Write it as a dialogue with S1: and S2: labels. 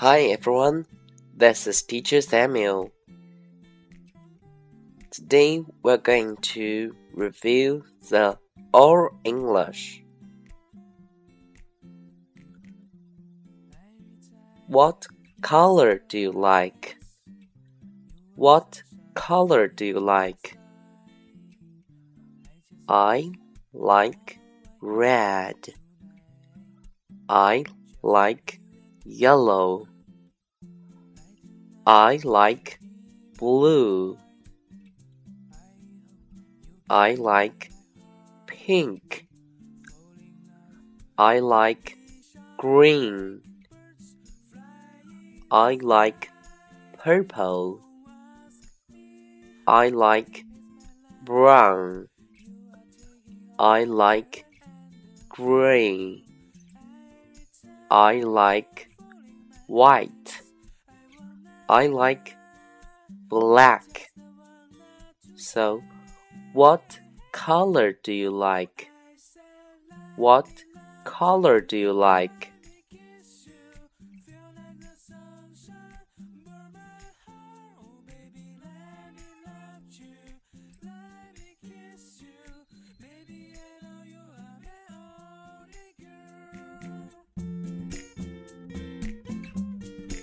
S1: Hi everyone, this is Teacher Samuel. Today we're going to review the All English. What color do you like? What color do you like? I like red. I like yellow. I like blue. I like pink. I like green. I like purple. I like brown. I like gray. I like white. I like black. So, what color do you like? What color do you like?